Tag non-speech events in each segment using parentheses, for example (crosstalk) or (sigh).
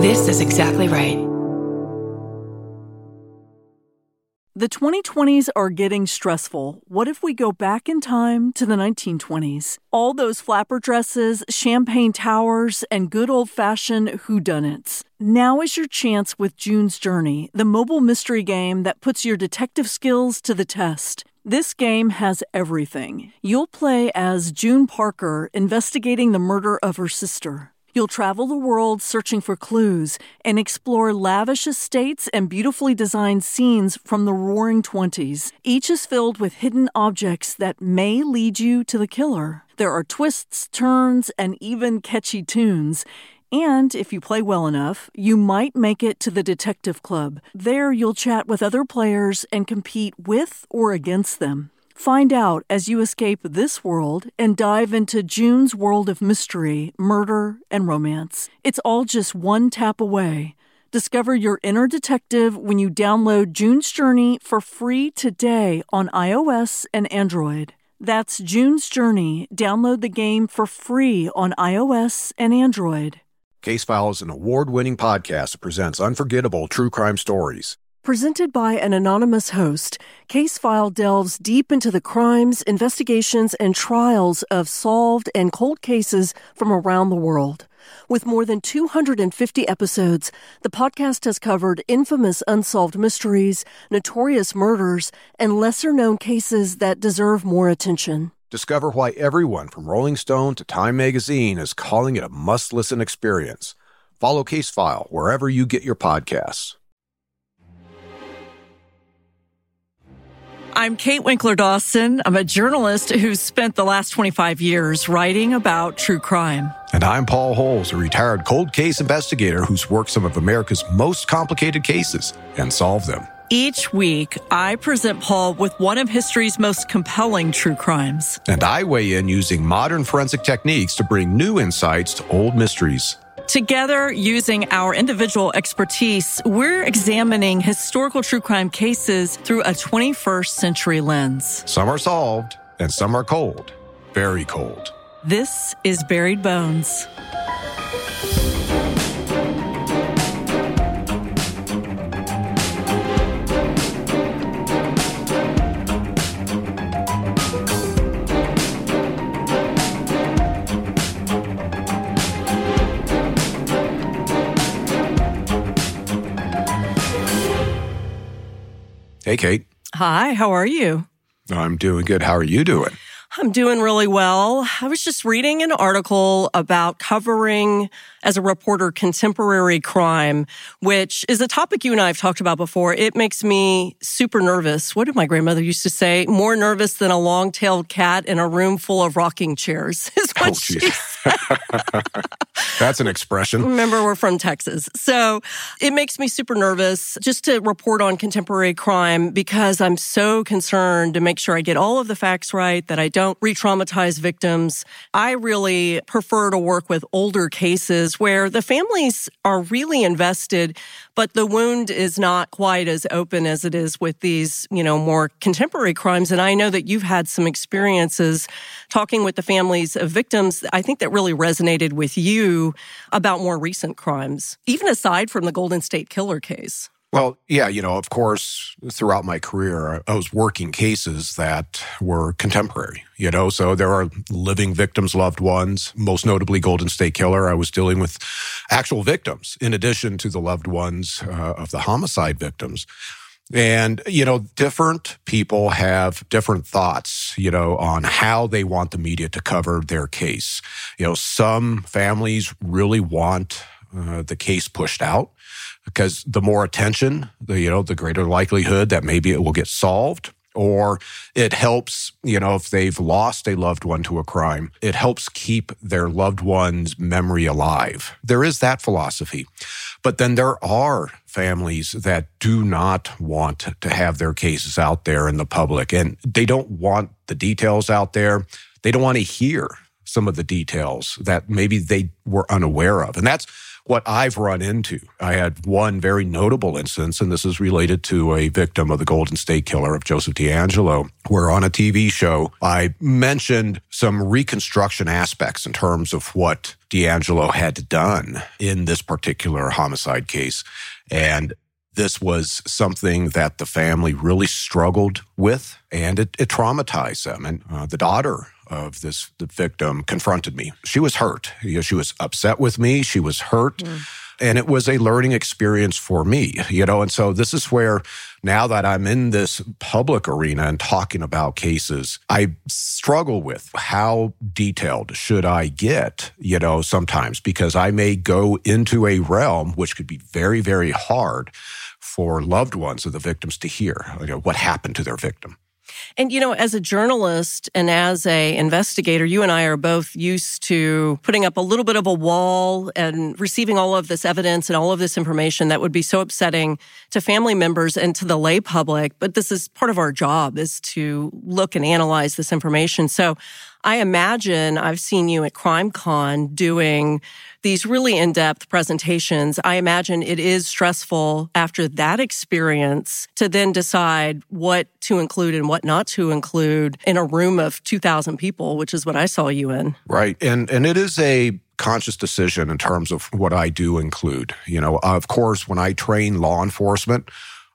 This is exactly right. The 2020s are getting stressful. What if we go back in time to the 1920s? All those flapper dresses, champagne towers, and good old fashioned whodunits. Now is your chance with June's Journey, the mobile mystery game that puts your detective skills to the test. This game has everything. You'll play as June Parker investigating the murder of her sister. You'll travel the world searching for clues and explore lavish estates and beautifully designed scenes from the roaring 20s. Each is filled with hidden objects that may lead you to the killer. There are twists, turns, and even catchy tunes. And if you play well enough, you might make it to the Detective Club. There, you'll chat with other players and compete with or against them. Find out as you escape this world and dive into June's world of mystery, murder, and romance. It's all just one tap away. Discover your inner detective when you download June's Journey for free today on iOS and Android. That's June's Journey. Download the game for free on iOS and Android. Case File is an award winning podcast that presents unforgettable true crime stories. Presented by an anonymous host, Case File delves deep into the crimes, investigations, and trials of solved and cold cases from around the world. With more than 250 episodes, the podcast has covered infamous unsolved mysteries, notorious murders, and lesser known cases that deserve more attention. Discover why everyone from Rolling Stone to Time Magazine is calling it a must listen experience. Follow Case File wherever you get your podcasts. I'm Kate Winkler Dawson. I'm a journalist who's spent the last 25 years writing about true crime. And I'm Paul Holes, a retired cold case investigator who's worked some of America's most complicated cases and solved them. Each week, I present Paul with one of history's most compelling true crimes. And I weigh in using modern forensic techniques to bring new insights to old mysteries. Together, using our individual expertise, we're examining historical true crime cases through a 21st century lens. Some are solved, and some are cold, very cold. This is Buried Bones. Hey, Kate. Hi, how are you? I'm doing good. How are you doing? I'm doing really well. I was just reading an article about covering as a reporter contemporary crime, which is a topic you and I have talked about before. It makes me super nervous. What did my grandmother used to say? More nervous than a long-tailed cat in a room full of rocking chairs (laughs) is what oh, she (laughs) That's an expression. Remember, we're from Texas. So it makes me super nervous just to report on contemporary crime because I'm so concerned to make sure I get all of the facts right, that I don't re traumatize victims. I really prefer to work with older cases where the families are really invested, but the wound is not quite as open as it is with these, you know, more contemporary crimes. And I know that you've had some experiences talking with the families of victims. I think that really resonated with you about more recent crimes, even aside from the Golden State Killer case. Well, yeah, you know, of course, throughout my career, I was working cases that were contemporary, you know, so there are living victims, loved ones, most notably Golden State Killer. I was dealing with actual victims in addition to the loved ones uh, of the homicide victims. And, you know, different people have different thoughts, you know, on how they want the media to cover their case. You know, some families really want uh, the case pushed out because the more attention, the, you know, the greater likelihood that maybe it will get solved or it helps, you know, if they've lost a loved one to a crime, it helps keep their loved one's memory alive. There is that philosophy. But then there are families that do not want to have their cases out there in the public and they don't want the details out there. They don't want to hear some of the details that maybe they were unaware of. And that's what I've run into. I had one very notable instance, and this is related to a victim of the Golden State Killer of Joseph DeAngelo, where on a TV show, I mentioned some reconstruction aspects in terms of what DeAngelo had done in this particular homicide case. And this was something that the family really struggled with and it, it traumatized them. And uh, the daughter of this the victim confronted me. She was hurt. You know, she was upset with me. She was hurt. Mm. And it was a learning experience for me, you know. And so this is where now that I'm in this public arena and talking about cases, I struggle with how detailed should I get, you know, sometimes because I may go into a realm which could be very, very hard for loved ones of the victims to hear you know, what happened to their victim. And you know, as a journalist and as a investigator, you and I are both used to putting up a little bit of a wall and receiving all of this evidence and all of this information that would be so upsetting to family members and to the lay public. But this is part of our job is to look and analyze this information. So I imagine I've seen you at CrimeCon doing these really in depth presentations. I imagine it is stressful after that experience to then decide what to include and what not to include in a room of 2,000 people, which is what I saw you in. Right. And, and it is a conscious decision in terms of what I do include. You know, of course, when I train law enforcement,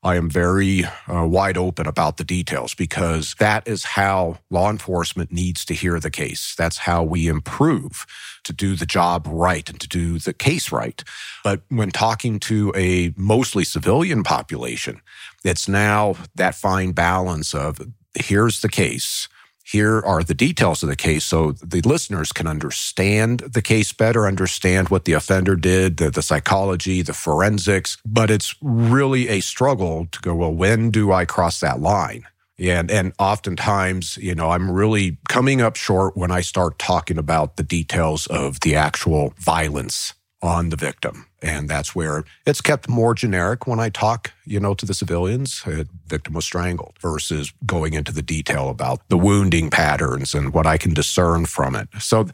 I am very uh, wide open about the details because that is how law enforcement needs to hear the case. That's how we improve to do the job right and to do the case right. But when talking to a mostly civilian population, it's now that fine balance of here's the case here are the details of the case so the listeners can understand the case better, understand what the offender did, the, the, psychology, the forensics. But it's really a struggle to go, well, when do I cross that line? And, and oftentimes, you know, I'm really coming up short when I start talking about the details of the actual violence on the victim. And that's where it's kept more generic when I talk, you know, to the civilians. The victim was strangled versus going into the detail about the wounding patterns and what I can discern from it. So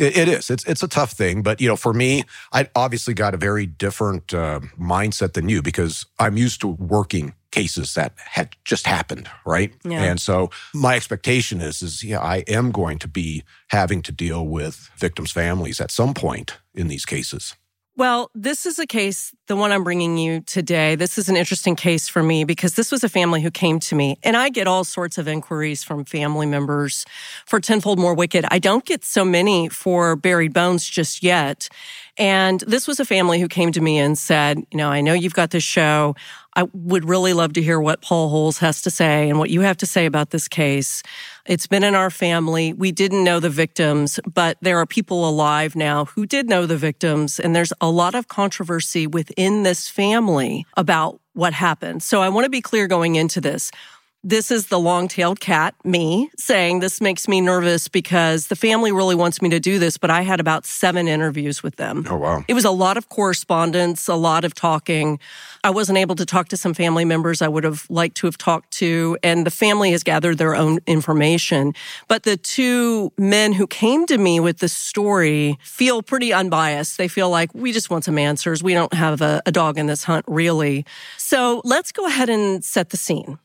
it is. It's it's a tough thing, but you know, for me, I obviously got a very different uh, mindset than you because I'm used to working cases that had just happened, right? Yeah. And so my expectation is is yeah, I am going to be having to deal with victims' families at some point in these cases. Well, this is a case, the one I'm bringing you today. This is an interesting case for me because this was a family who came to me, and I get all sorts of inquiries from family members for Tenfold More Wicked. I don't get so many for Buried Bones just yet. And this was a family who came to me and said, You know, I know you've got this show. I would really love to hear what Paul Holes has to say and what you have to say about this case. It's been in our family. We didn't know the victims, but there are people alive now who did know the victims. And there's a lot of controversy within this family about what happened. So I want to be clear going into this. This is the long tailed cat, me, saying this makes me nervous because the family really wants me to do this, but I had about seven interviews with them. Oh, wow. It was a lot of correspondence, a lot of talking. I wasn't able to talk to some family members I would have liked to have talked to, and the family has gathered their own information. But the two men who came to me with the story feel pretty unbiased. They feel like we just want some answers. We don't have a, a dog in this hunt, really. So let's go ahead and set the scene.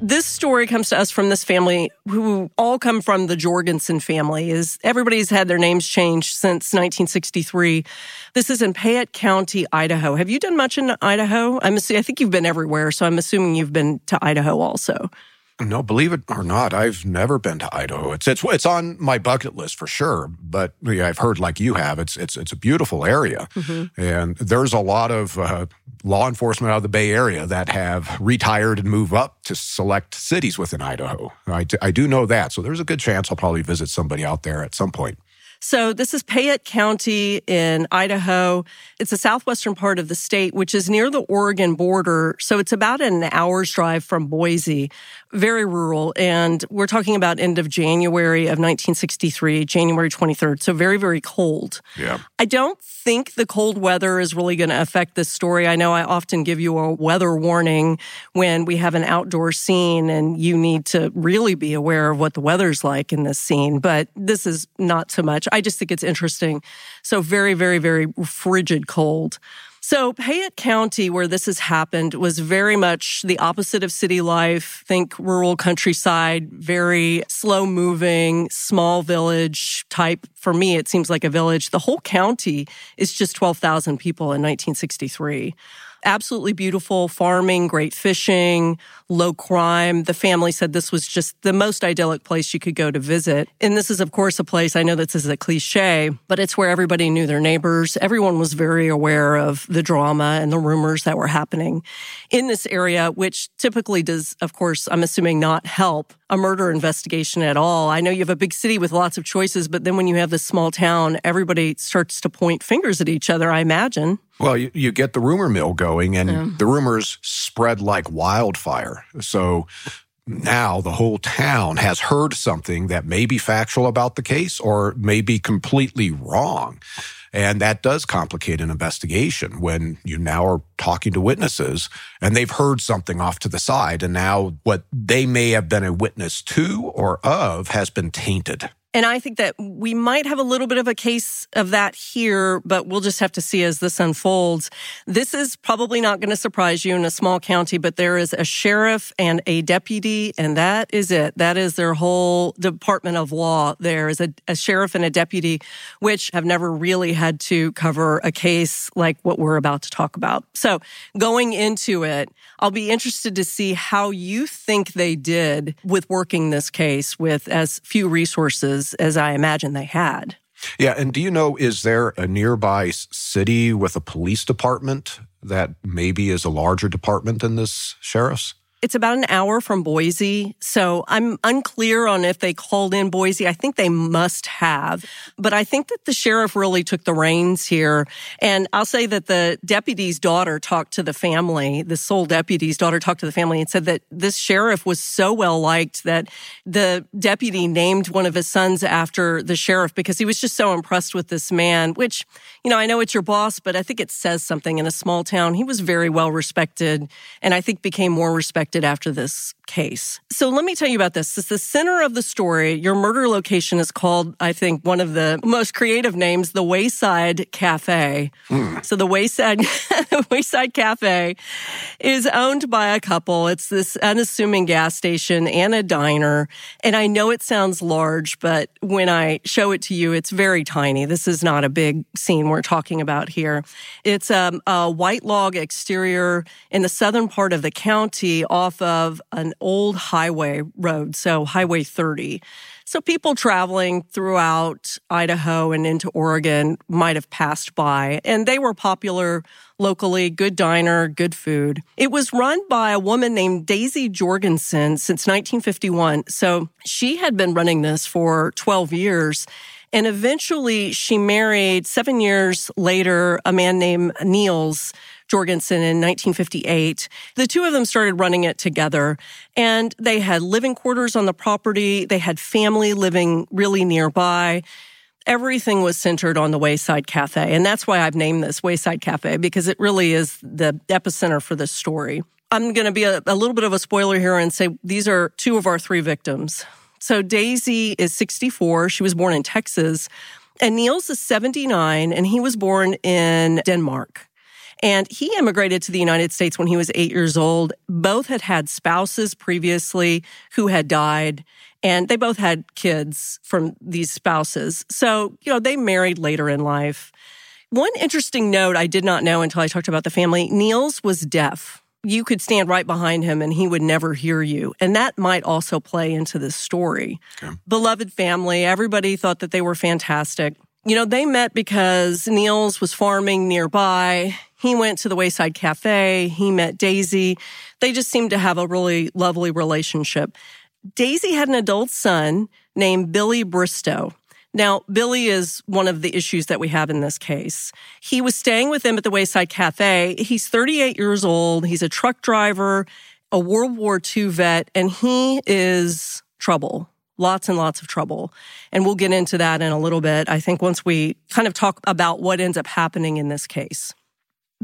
This story comes to us from this family who all come from the Jorgensen family. Is everybody's had their names changed since 1963. This is in Payette County, Idaho. Have you done much in Idaho? I'm I think you've been everywhere, so I'm assuming you've been to Idaho also. No, believe it or not, I've never been to Idaho. It's it's it's on my bucket list for sure. But yeah, I've heard like you have, it's it's it's a beautiful area, mm-hmm. and there's a lot of uh, law enforcement out of the Bay Area that have retired and move up to select cities within Idaho. I, I do know that, so there's a good chance I'll probably visit somebody out there at some point. So this is Payette County in Idaho. It's the southwestern part of the state, which is near the Oregon border. So it's about an hour's drive from Boise very rural. And we're talking about end of January of 1963, January 23rd. So very, very cold. Yeah. I don't think the cold weather is really going to affect this story. I know I often give you a weather warning when we have an outdoor scene and you need to really be aware of what the weather's like in this scene, but this is not so much. I just think it's interesting. So very, very, very frigid cold. So Payette County, where this has happened, was very much the opposite of city life. Think rural countryside, very slow moving, small village type. For me, it seems like a village. The whole county is just 12,000 people in 1963 absolutely beautiful farming, great fishing, low crime. The family said this was just the most idyllic place you could go to visit. And this is, of course, a place I know this is a cliche, but it's where everybody knew their neighbors. Everyone was very aware of the drama and the rumors that were happening in this area, which typically does, of course, I'm assuming not help a murder investigation at all. I know you have a big city with lots of choices, but then when you have this small town, everybody starts to point fingers at each other, I imagine. Well, you, you get the rumor mill going, and yeah. the rumors spread like wildfire. So now the whole town has heard something that may be factual about the case or may be completely wrong. And that does complicate an investigation when you now are talking to witnesses and they've heard something off to the side. And now what they may have been a witness to or of has been tainted. And I think that we might have a little bit of a case of that here, but we'll just have to see as this unfolds. This is probably not going to surprise you in a small county, but there is a sheriff and a deputy, and that is it. That is their whole department of law. There is a, a sheriff and a deputy, which have never really had to cover a case like what we're about to talk about. So going into it, I'll be interested to see how you think they did with working this case with as few resources as I imagine they had. Yeah. And do you know, is there a nearby city with a police department that maybe is a larger department than this sheriff's? It's about an hour from Boise. So I'm unclear on if they called in Boise. I think they must have. But I think that the sheriff really took the reins here. And I'll say that the deputy's daughter talked to the family, the sole deputy's daughter talked to the family and said that this sheriff was so well liked that the deputy named one of his sons after the sheriff because he was just so impressed with this man, which, you know, I know it's your boss, but I think it says something in a small town. He was very well respected and I think became more respected after this case. So let me tell you about this. It's the center of the story. Your murder location is called, I think, one of the most creative names, the Wayside Cafe. Mm. So the Wayside, (laughs) Wayside Cafe is owned by a couple. It's this unassuming gas station and a diner. And I know it sounds large, but when I show it to you, it's very tiny. This is not a big scene we're talking about here. It's um, a white log exterior in the southern part of the county off of an old highway road, so Highway 30. So people traveling throughout Idaho and into Oregon might have passed by, and they were popular locally, good diner, good food. It was run by a woman named Daisy Jorgensen since 1951. So she had been running this for 12 years. And eventually she married seven years later a man named Niels Jorgensen in 1958. The two of them started running it together and they had living quarters on the property. They had family living really nearby. Everything was centered on the Wayside Cafe. And that's why I've named this Wayside Cafe because it really is the epicenter for this story. I'm going to be a, a little bit of a spoiler here and say these are two of our three victims. So Daisy is 64. She was born in Texas. And Niels is 79 and he was born in Denmark. And he immigrated to the United States when he was eight years old. Both had had spouses previously who had died, and they both had kids from these spouses. So, you know, they married later in life. One interesting note I did not know until I talked about the family Niels was deaf. You could stand right behind him and he would never hear you. And that might also play into this story. Okay. Beloved family, everybody thought that they were fantastic. You know, they met because Niels was farming nearby. He went to the Wayside Cafe. He met Daisy. They just seemed to have a really lovely relationship. Daisy had an adult son named Billy Bristow. Now, Billy is one of the issues that we have in this case. He was staying with them at the Wayside Cafe. He's 38 years old. He's a truck driver, a World War II vet, and he is trouble lots and lots of trouble. And we'll get into that in a little bit. I think once we kind of talk about what ends up happening in this case.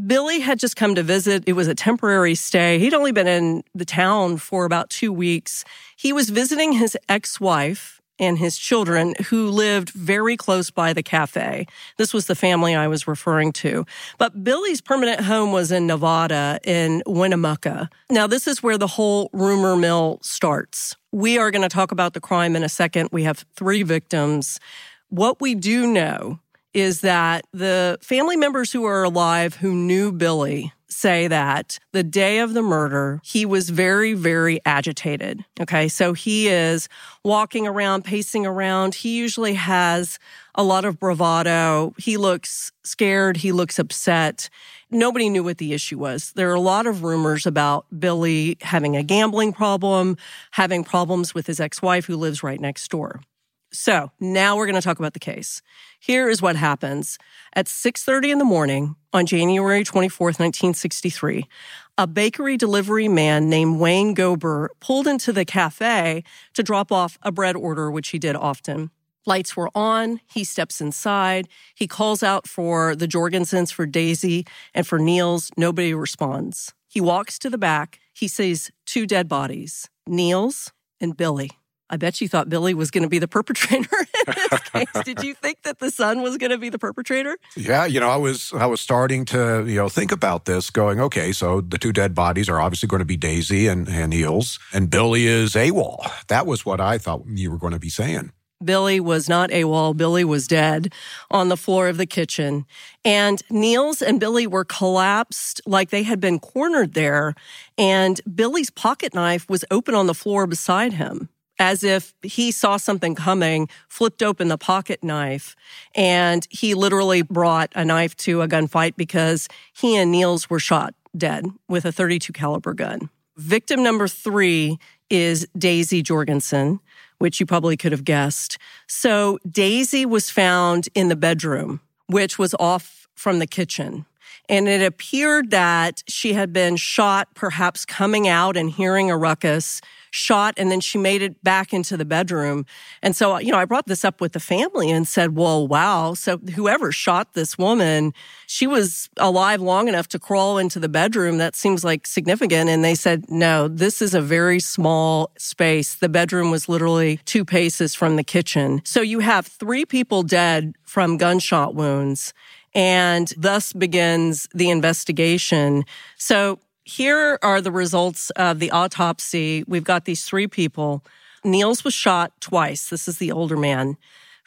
Billy had just come to visit. It was a temporary stay. He'd only been in the town for about two weeks. He was visiting his ex wife and his children who lived very close by the cafe. This was the family I was referring to. But Billy's permanent home was in Nevada in Winnemucca. Now, this is where the whole rumor mill starts. We are going to talk about the crime in a second. We have three victims. What we do know is that the family members who are alive who knew Billy say that the day of the murder, he was very, very agitated. Okay. So he is walking around, pacing around. He usually has a lot of bravado. He looks scared. He looks upset. Nobody knew what the issue was. There are a lot of rumors about Billy having a gambling problem, having problems with his ex-wife who lives right next door. So now we're going to talk about the case. Here is what happens. At 6.30 in the morning on January 24th, 1963, a bakery delivery man named Wayne Gober pulled into the cafe to drop off a bread order, which he did often. Lights were on. He steps inside. He calls out for the Jorgensens, for Daisy, and for Niels. Nobody responds. He walks to the back. He sees two dead bodies, Niels and Billy. I bet you thought Billy was going to be the perpetrator in this case. Did you think that the son was going to be the perpetrator? Yeah, you know, I was I was starting to you know think about this, going, okay, so the two dead bodies are obviously going to be Daisy and, and Niels, and Billy is AWOL. That was what I thought you were going to be saying. Billy was not AWOL. Billy was dead on the floor of the kitchen. And Niels and Billy were collapsed like they had been cornered there. And Billy's pocket knife was open on the floor beside him as if he saw something coming, flipped open the pocket knife, and he literally brought a knife to a gunfight because he and Niels were shot dead with a 32 caliber gun. Victim number three is Daisy Jorgensen, which you probably could have guessed. So Daisy was found in the bedroom, which was off from the kitchen. And it appeared that she had been shot, perhaps coming out and hearing a ruckus shot and then she made it back into the bedroom. And so, you know, I brought this up with the family and said, well, wow. So whoever shot this woman, she was alive long enough to crawl into the bedroom. That seems like significant. And they said, no, this is a very small space. The bedroom was literally two paces from the kitchen. So you have three people dead from gunshot wounds and thus begins the investigation. So here are the results of the autopsy. We've got these three people. Niels was shot twice. This is the older man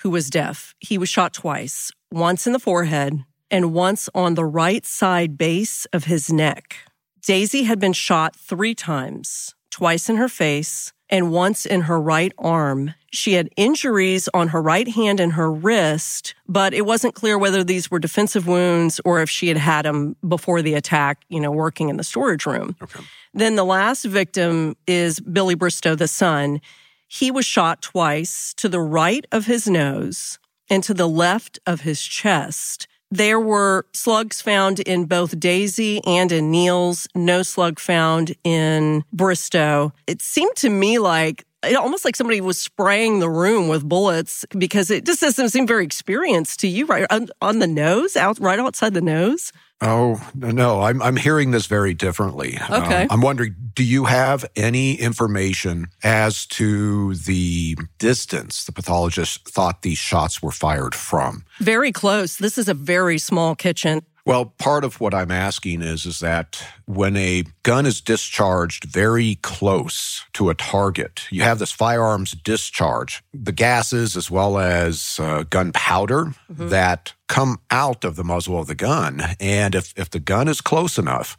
who was deaf. He was shot twice, once in the forehead and once on the right side base of his neck. Daisy had been shot three times, twice in her face and once in her right arm. She had injuries on her right hand and her wrist, but it wasn't clear whether these were defensive wounds or if she had had them before the attack, you know, working in the storage room. Okay. Then the last victim is Billy Bristow, the son. He was shot twice to the right of his nose and to the left of his chest. There were slugs found in both Daisy and in Niels, no slug found in Bristow. It seemed to me like it almost like somebody was spraying the room with bullets because it just doesn't seem very experienced to you, right? On, on the nose, out right outside the nose. Oh no, I'm I'm hearing this very differently. Okay, uh, I'm wondering, do you have any information as to the distance the pathologist thought these shots were fired from? Very close. This is a very small kitchen. Well, part of what I'm asking is is that when a gun is discharged very close to a target, you have this firearms discharge, the gases as well as uh, gunpowder mm-hmm. that come out of the muzzle of the gun, and if if the gun is close enough,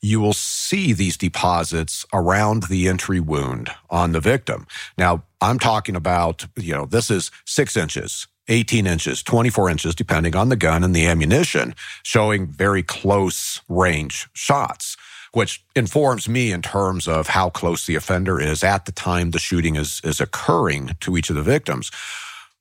you will see these deposits around the entry wound on the victim. Now, I'm talking about, you know, this is six inches, 18 inches, 24 inches, depending on the gun and the ammunition, showing very close range shots, which informs me in terms of how close the offender is at the time the shooting is, is occurring to each of the victims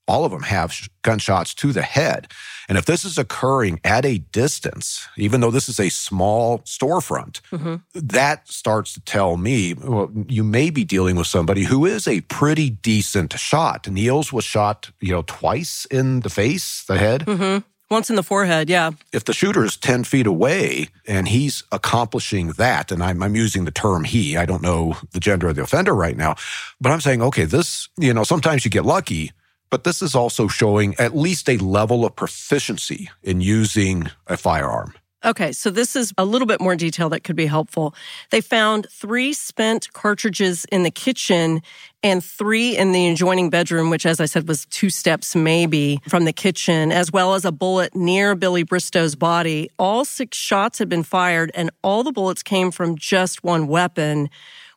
all of them have gunshots to the head. And if this is occurring at a distance, even though this is a small storefront, mm-hmm. that starts to tell me, well, you may be dealing with somebody who is a pretty decent shot. Niels was shot, you know, twice in the face, the head. Mm-hmm. Once in the forehead, yeah. If the shooter is 10 feet away and he's accomplishing that, and I'm, I'm using the term he, I don't know the gender of the offender right now, but I'm saying, okay, this, you know, sometimes you get lucky, but this is also showing at least a level of proficiency in using a firearm. Okay, so this is a little bit more detail that could be helpful. They found three spent cartridges in the kitchen and three in the adjoining bedroom, which, as I said, was two steps maybe from the kitchen, as well as a bullet near Billy Bristow's body. All six shots had been fired, and all the bullets came from just one weapon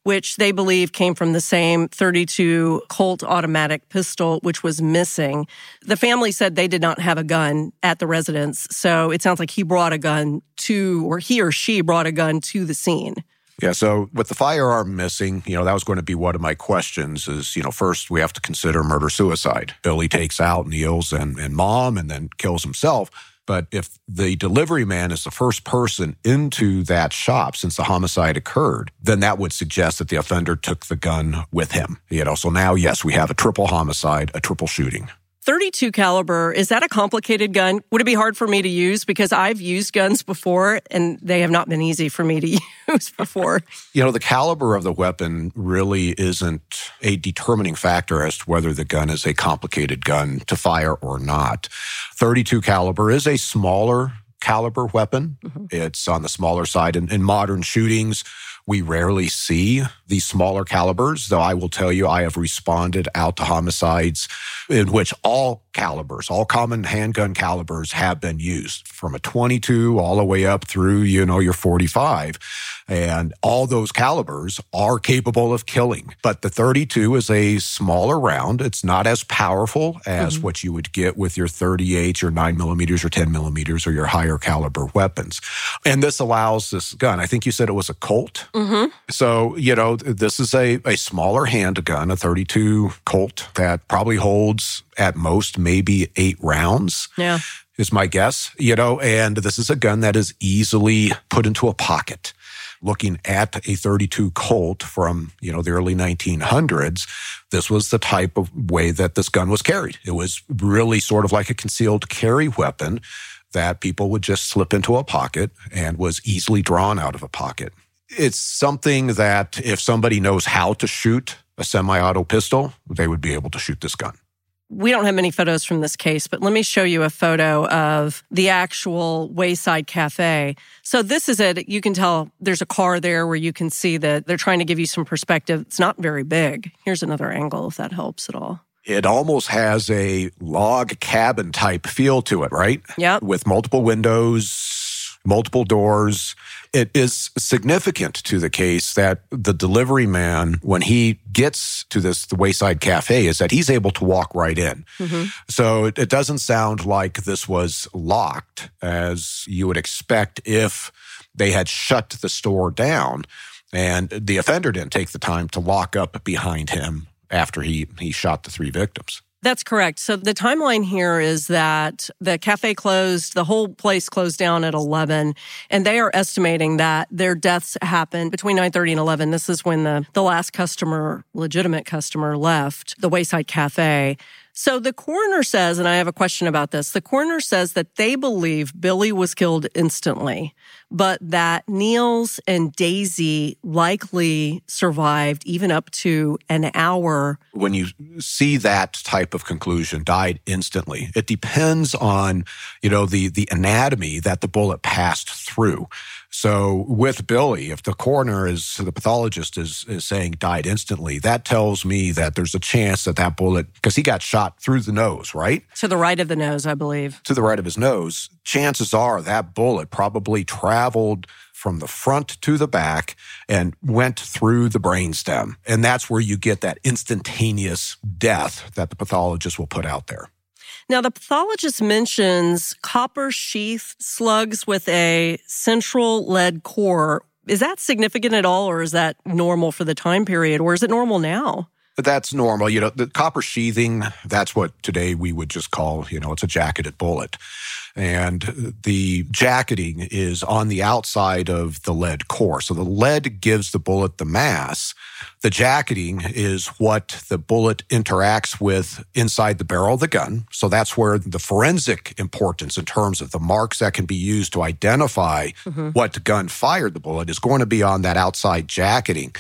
which they believe came from the same 32 Colt automatic pistol, which was missing. The family said they did not have a gun at the residence. So it sounds like he brought a gun to, or he or she brought a gun to the scene. Yeah, so with the firearm missing, you know, that was going to be one of my questions is, you know, first we have to consider murder suicide. Billy takes out Niels and, and mom and then kills himself. But if the delivery man is the first person into that shop since the homicide occurred, then that would suggest that the offender took the gun with him. You know, so now, yes, we have a triple homicide, a triple shooting. 32 caliber, is that a complicated gun? Would it be hard for me to use? Because I've used guns before and they have not been easy for me to (laughs) use before. You know, the caliber of the weapon really isn't a determining factor as to whether the gun is a complicated gun to fire or not. 32 caliber is a smaller caliber weapon. Mm-hmm. It's on the smaller side in, in modern shootings. We rarely see these smaller calibers, though I will tell you, I have responded out to homicides in which all calibers, all common handgun calibers have been used from a 22 all the way up through, you know, your 45. And all those calibers are capable of killing. But the 32 is a smaller round. It's not as powerful as mm-hmm. what you would get with your 38, your 9 millimeters, or 10 millimeters, or your higher caliber weapons. And this allows this gun, I think you said it was a Colt. Mm-hmm. So, you know, this is a, a smaller handgun, a 32 Colt that probably holds at most maybe eight rounds. Yeah. Is my guess, you know, and this is a gun that is easily put into a pocket looking at a 32 Colt from, you know, the early 1900s, this was the type of way that this gun was carried. It was really sort of like a concealed carry weapon that people would just slip into a pocket and was easily drawn out of a pocket. It's something that if somebody knows how to shoot a semi-auto pistol, they would be able to shoot this gun we don't have many photos from this case, but let me show you a photo of the actual Wayside Cafe. So this is it. You can tell there's a car there where you can see that they're trying to give you some perspective. It's not very big. Here's another angle if that helps at all. It almost has a log cabin type feel to it, right? Yeah. With multiple windows, multiple doors. It is significant to the case that the delivery man, when he gets to this, the Wayside Cafe, is that he's able to walk right in. Mm-hmm. So it, it doesn't sound like this was locked as you would expect if they had shut the store down and the offender didn't take the time to lock up behind him after he, he shot the three victims. That's correct. So the timeline here is that the cafe closed, the whole place closed down at 11, and they are estimating that their deaths happened between 9:30 and 11. This is when the the last customer, legitimate customer left the Wayside Cafe. So the coroner says, and I have a question about this. The coroner says that they believe Billy was killed instantly, but that Niels and Daisy likely survived even up to an hour. When you see that type of conclusion, died instantly, it depends on, you know, the, the anatomy that the bullet passed through. So with Billy, if the coroner is, the pathologist is, is saying died instantly, that tells me that there's a chance that that bullet, because he got shot through the nose, right? To the right of the nose, I believe. To the right of his nose. Chances are that bullet probably traveled from the front to the back and went through the brainstem. And that's where you get that instantaneous death that the pathologist will put out there. Now, the pathologist mentions copper sheath slugs with a central lead core. Is that significant at all, or is that normal for the time period, or is it normal now? That's normal. You know, the copper sheathing, that's what today we would just call, you know, it's a jacketed bullet. And the jacketing is on the outside of the lead core. So the lead gives the bullet the mass The jacketing is what the bullet interacts with inside the barrel of the gun. So that's where the forensic importance in terms of the marks that can be used to identify mm-hmm. what gun fired the bullet is going to be on that outside jacketing.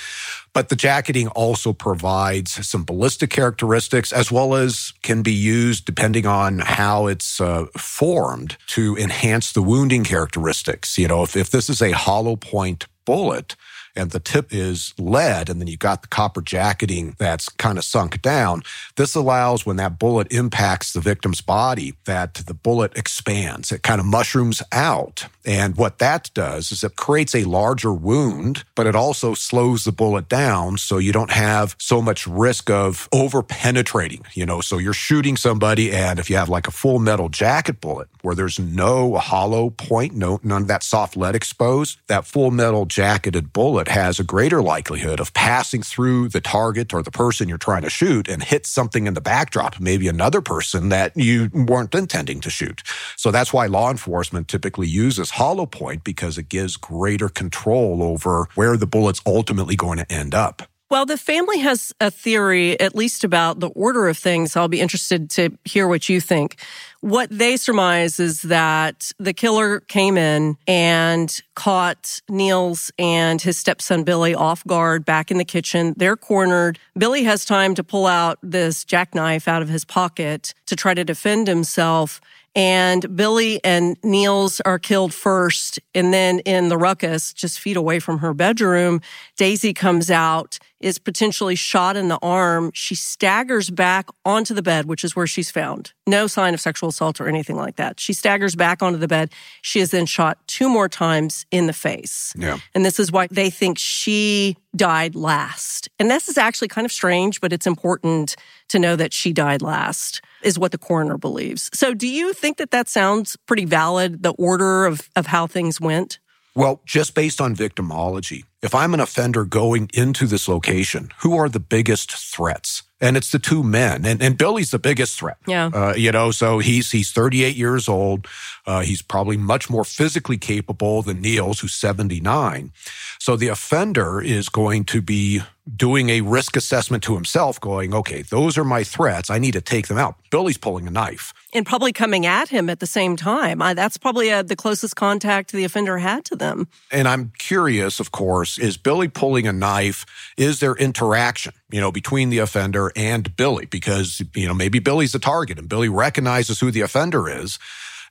But the jacketing also provides some ballistic characteristics as well as can be used depending on how it's uh, formed to enhance the wounding characteristics. You know, if, if this is a hollow point bullet, and the tip is lead, and then you've got the copper jacketing that's kind of sunk down. This allows when that bullet impacts the victim's body that the bullet expands. It kind of mushrooms out. And what that does is it creates a larger wound, but it also slows the bullet down so you don't have so much risk of over penetrating, you know. So you're shooting somebody, and if you have like a full metal jacket bullet where there's no hollow point, no none of that soft lead exposed, that full metal jacketed bullet bullet has a greater likelihood of passing through the target or the person you're trying to shoot and hit something in the backdrop, maybe another person that you weren't intending to shoot. So that's why law enforcement typically uses hollow point because it gives greater control over where the bullet's ultimately going to end up. Well, the family has a theory, at least about the order of things. I'll be interested to hear what you think. What they surmise is that the killer came in and caught Niels and his stepson Billy off guard back in the kitchen. They're cornered. Billy has time to pull out this jackknife out of his pocket to try to defend himself. And Billy and Niels are killed first. And then in the ruckus, just feet away from her bedroom, Daisy comes out is potentially shot in the arm. She staggers back onto the bed, which is where she's found. No sign of sexual assault or anything like that. She staggers back onto the bed. She is then shot two more times in the face. Yeah. And this is why they think she died last. And this is actually kind of strange, but it's important to know that she died last is what the coroner believes. So do you think that that sounds pretty valid, the order of, of how things went? Well, just based on victimology, if I'm an offender going into this location, who are the biggest threats? And it's the two men, and, and Billy's the biggest threat. Yeah, uh, you know, so he's he's 38 years old. Uh, he's probably much more physically capable than Niels, who's 79. So the offender is going to be doing a risk assessment to himself, going, okay, those are my threats. I need to take them out. Billy's pulling a knife. And probably coming at him at the same time. I, that's probably uh, the closest contact the offender had to them. And I'm curious, of course, is Billy pulling a knife? Is there interaction, you know, between the offender and Billy? Because, you know, maybe Billy's the target and Billy recognizes who the offender is.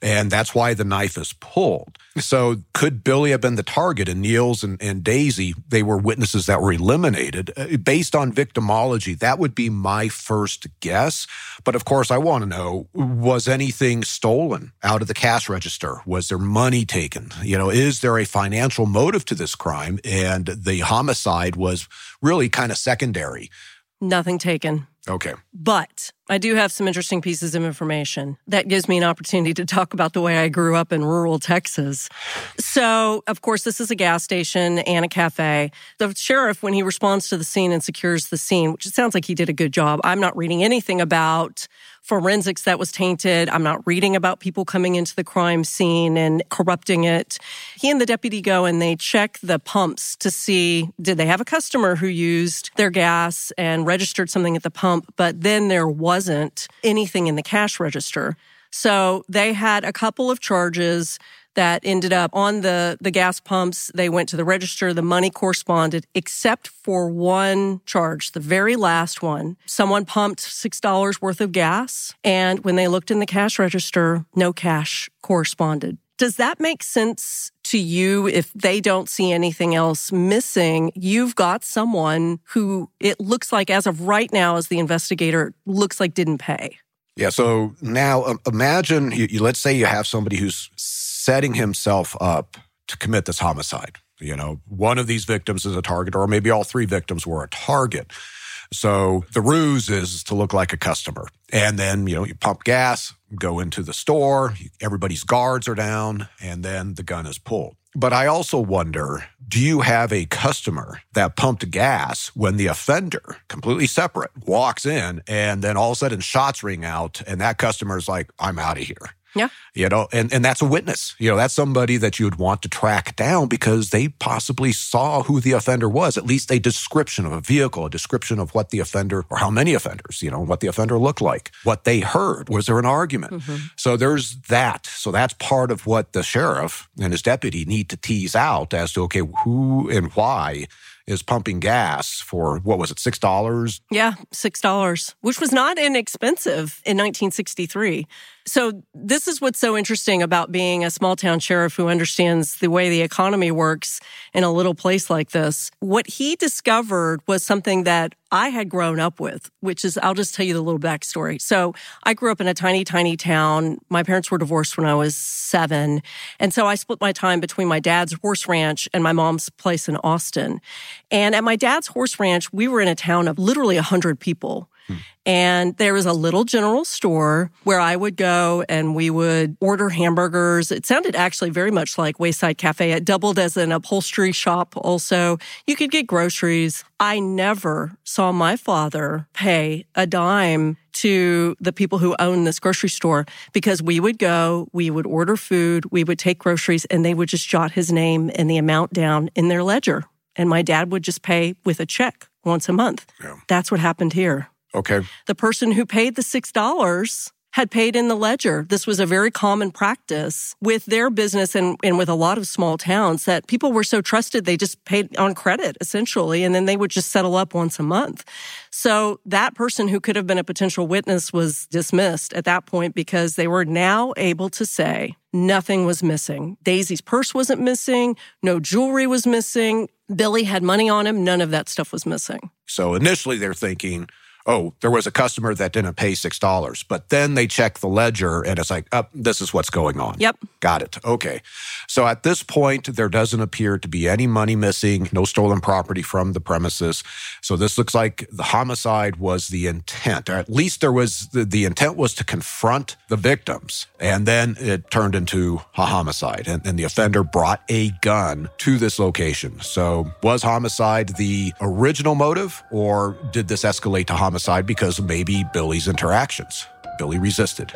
And that's why the knife is pulled. So could Billy have been the target and Niels and, and Daisy, they were witnesses that were eliminated uh, based on victimology. That would be my first guess. But of course, I want to know, was anything stolen out of the cash register? Was there money taken? You know, is there a financial motive to this crime? And the homicide was really kind of secondary. Nothing taken. Okay. But I do have some interesting pieces of information that gives me an opportunity to talk about the way I grew up in rural Texas. So, of course, this is a gas station and a cafe. The sheriff, when he responds to the scene and secures the scene, which it sounds like he did a good job, I'm not reading anything about forensics that was tainted. I'm not reading about people coming into the crime scene and corrupting it. He and the deputy go and they check the pumps to see did they have a customer who used their gas and registered something at the pump, but then there wasn't anything in the cash register. So they had a couple of charges that ended up on the, the gas pumps. They went to the register. The money corresponded, except for one charge, the very last one. Someone pumped $6 worth of gas. And when they looked in the cash register, no cash corresponded. Does that make sense to you if they don't see anything else missing? You've got someone who it looks like, as of right now, as the investigator, looks like didn't pay. Yeah. So now um, imagine, you, you, let's say you have somebody who's setting himself up to commit this homicide. You know, one of these victims is a target, or maybe all three victims were a target. So the ruse is to look like a customer. And then, you know, you pump gas, go into the store, everybody's guards are down, and then the gun is pulled. But I also wonder do you have a customer that pumped gas when the offender, completely separate, walks in and then all of a sudden shots ring out and that customer is like, I'm out of here? Yeah. You know, and, and that's a witness. You know, that's somebody that you would want to track down because they possibly saw who the offender was, at least a description of a vehicle, a description of what the offender or how many offenders, you know, what the offender looked like, what they heard. Was there an argument? Mm-hmm. So there's that. So that's part of what the sheriff and his deputy need to tease out as to, okay, who and why is pumping gas for what was it, six dollars? Yeah, six dollars, which was not inexpensive in 1963. So this is what's so interesting about being a small town sheriff who understands the way the economy works in a little place like this. What he discovered was something that I had grown up with, which is, I'll just tell you the little backstory. So I grew up in a tiny, tiny town. My parents were divorced when I was seven. And so I split my time between my dad's horse ranch and my mom's place in Austin. And at my dad's horse ranch, we were in a town of literally a hundred And there was a little general store where I would go and we would order hamburgers. It sounded actually very much like Wayside Cafe. It doubled as an upholstery shop also. You could get groceries. I never saw my father pay a dime to the people who own this grocery store because we would go, we would order food, we would take groceries, and they would just jot his name and the amount down in their ledger. And my dad would just pay with a check once a month. Yeah. That's what happened here. Okay. The person who paid the $6 had paid in the ledger. This was a very common practice with their business and, and with a lot of small towns that people were so trusted they just paid on credit essentially and then they would just settle up once a month. So that person who could have been a potential witness was dismissed at that point because they were now able to say nothing was missing. Daisy's purse wasn't missing, no jewelry was missing, Billy had money on him, none of that stuff was missing. So initially they're thinking oh, there was a customer that didn't pay $6. But then they check the ledger and it's like, oh, this is what's going on. Yep. Got it. Okay. So at this point, there doesn't appear to be any money missing, no stolen property from the premises. So this looks like the homicide was the intent, or at least there was the, the intent was to confront the victims. And then it turned into a homicide. And, and the offender brought a gun to this location. So was homicide the original motive or did this escalate to homicide? Homicide because maybe Billy's interactions. Billy resisted.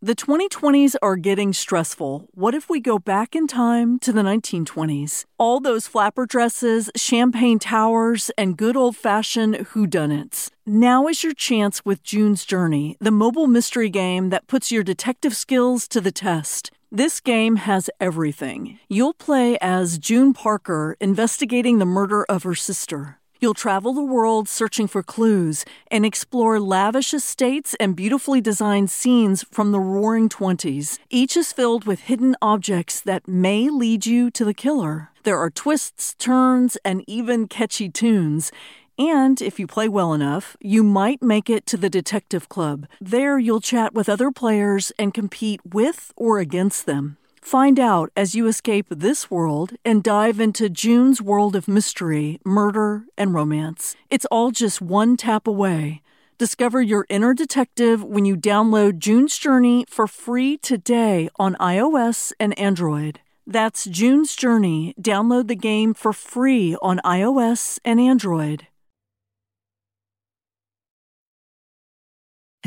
The 2020s are getting stressful. What if we go back in time to the 1920s? All those flapper dresses, champagne towers, and good old fashioned whodunits. Now is your chance with June's Journey, the mobile mystery game that puts your detective skills to the test. This game has everything. You'll play as June Parker investigating the murder of her sister. You'll travel the world searching for clues and explore lavish estates and beautifully designed scenes from the roaring 20s. Each is filled with hidden objects that may lead you to the killer. There are twists, turns, and even catchy tunes. And if you play well enough, you might make it to the Detective Club. There, you'll chat with other players and compete with or against them. Find out as you escape this world and dive into June's world of mystery, murder, and romance. It's all just one tap away. Discover your inner detective when you download June's Journey for free today on iOS and Android. That's June's Journey. Download the game for free on iOS and Android.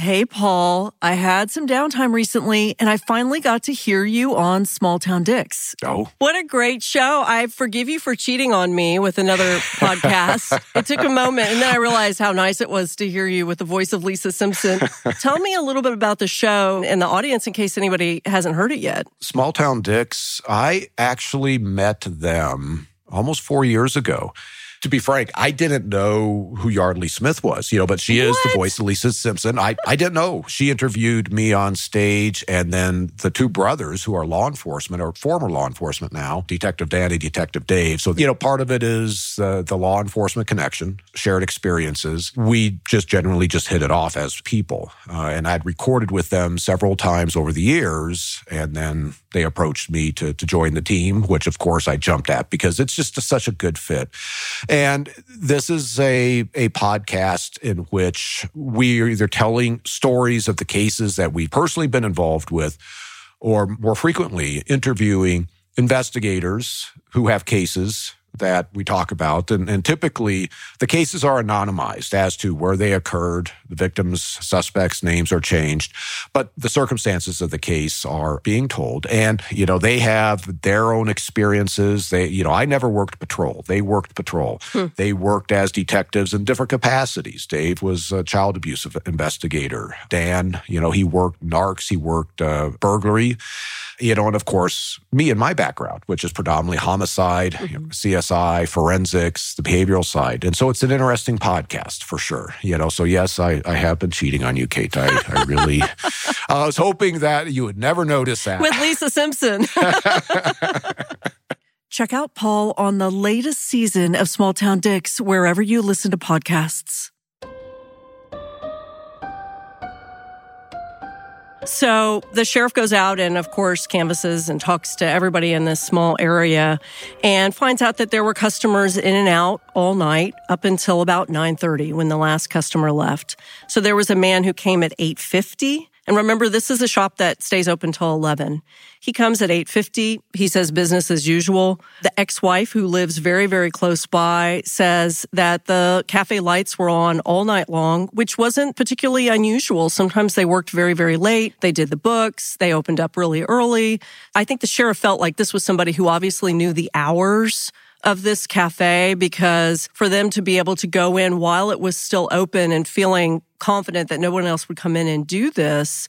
Hey, Paul. I had some downtime recently and I finally got to hear you on Small Town Dicks. Oh. What a great show. I forgive you for cheating on me with another (laughs) podcast. It took a moment and then I realized how nice it was to hear you with the voice of Lisa Simpson. (laughs) Tell me a little bit about the show and the audience in case anybody hasn't heard it yet. Small Town Dicks, I actually met them almost four years ago to be frank, I didn't know who Yeardley Smith was, you know, but she is the voice of Lisa Simpson. I, I didn't know. She interviewed me on stage, and then the two brothers who are law enforcement or former law enforcement now, Detective Danny, Detective Dave. So, you know, part of it is uh, the law enforcement connection, shared experiences. We just generally just hit it off as people. Uh, and I'd recorded with them several times over the years, and then they approached me to, to join the team, which of course I jumped at because it's just a, such a good fit. And this is a, a podcast in which we are either telling stories of the cases that we've personally been involved with, or more frequently interviewing investigators who have cases that we talk about. And, and, typically the cases are anonymized as to where they occurred. The victims, suspects' names are changed, but the circumstances of the case are being told. And, you know, they have their own experiences. They, you know, I never worked patrol. They worked patrol. Hmm. They worked as detectives in different capacities. Dave was a child abuse investigator. Dan, you know, he worked narcs. He worked uh, burglary you know, and of course, me and my background, which is predominantly homicide, mm-hmm. you know, CSI, forensics, the behavioral side. And so it's an interesting podcast for sure. You know, so yes, I, I have been cheating on you, Kate. I, I really, (laughs) I was hoping that you would never notice that. With Lisa Simpson. (laughs) Check out Paul on the latest season of Small Town Dicks wherever you listen to podcasts. So the sheriff goes out and, of course, canvasses and talks to everybody in this small area and finds out that there were customers in and out all night up until about 9.30 when the last customer left. So there was a man who came at 8.50 and remember, this is a shop that stays open till 11. He comes at 8.50. He says business as usual. The ex-wife who lives very, very close by says that the cafe lights were on all night long, which wasn't particularly unusual. Sometimes they worked very, very late. They did the books. They opened up really early. I think the sheriff felt like this was somebody who obviously knew the hours of this cafe because for them to be able to go in while it was still open and feeling confident that no one else would come in and do this,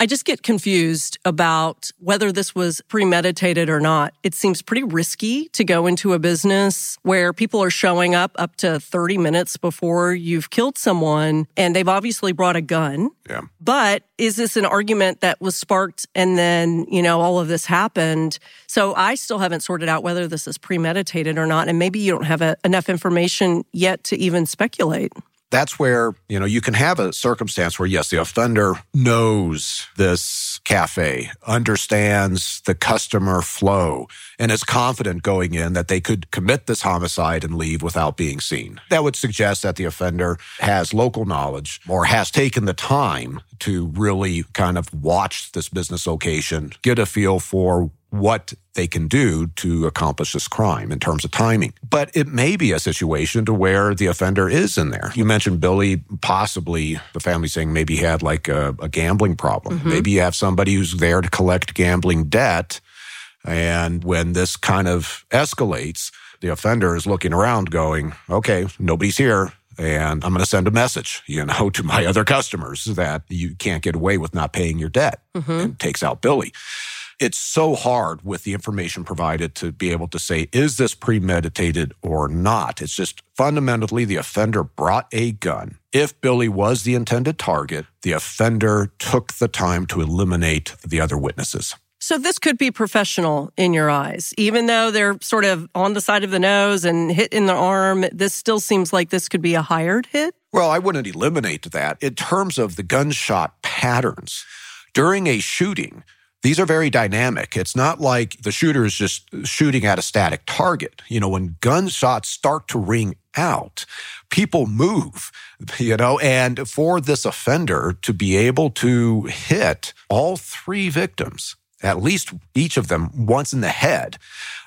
I just get confused about whether this was premeditated or not. It seems pretty risky to go into a business where people are showing up up to 30 minutes before you've killed someone and they've obviously brought a gun. Yeah. But is this an argument that was sparked and then, you know, all of this happened? So I still haven't sorted out whether this is premeditated or not. And maybe you don't have a, enough information yet to even speculate that's where, you know, you can have a circumstance where, yes, the offender knows this cafe, understands the customer flow, and is confident going in that they could commit this homicide and leave without being seen. That would suggest that the offender has local knowledge or has taken the time to really kind of watch this business location, get a feel for what they can do to accomplish this crime in terms of timing. But it may be a situation to where the offender is in there. You mentioned Billy, possibly the family saying maybe he had like a, a gambling problem. Mm-hmm. Maybe you have somebody who's there to collect gambling debt. And when this kind of escalates, the offender is looking around going, okay, nobody's here. And I'm going to send a message, you know, (laughs) to my other customers that you can't get away with not paying your debt mm-hmm. and takes out Billy it's so hard with the information provided to be able to say, is this premeditated or not? It's just fundamentally the offender brought a gun. If Billy was the intended target, the offender took the time to eliminate the other witnesses. So this could be professional in your eyes, even though they're sort of on the side of the nose and hit in the arm. This still seems like this could be a hired hit. Well, I wouldn't eliminate that in terms of the gunshot patterns. During a shooting, these are very dynamic. It's not like the shooter is just shooting at a static target. You know, when gunshots start to ring out, people move, (laughs) you know, and for this offender to be able to hit all three victims at least each of them once in the head,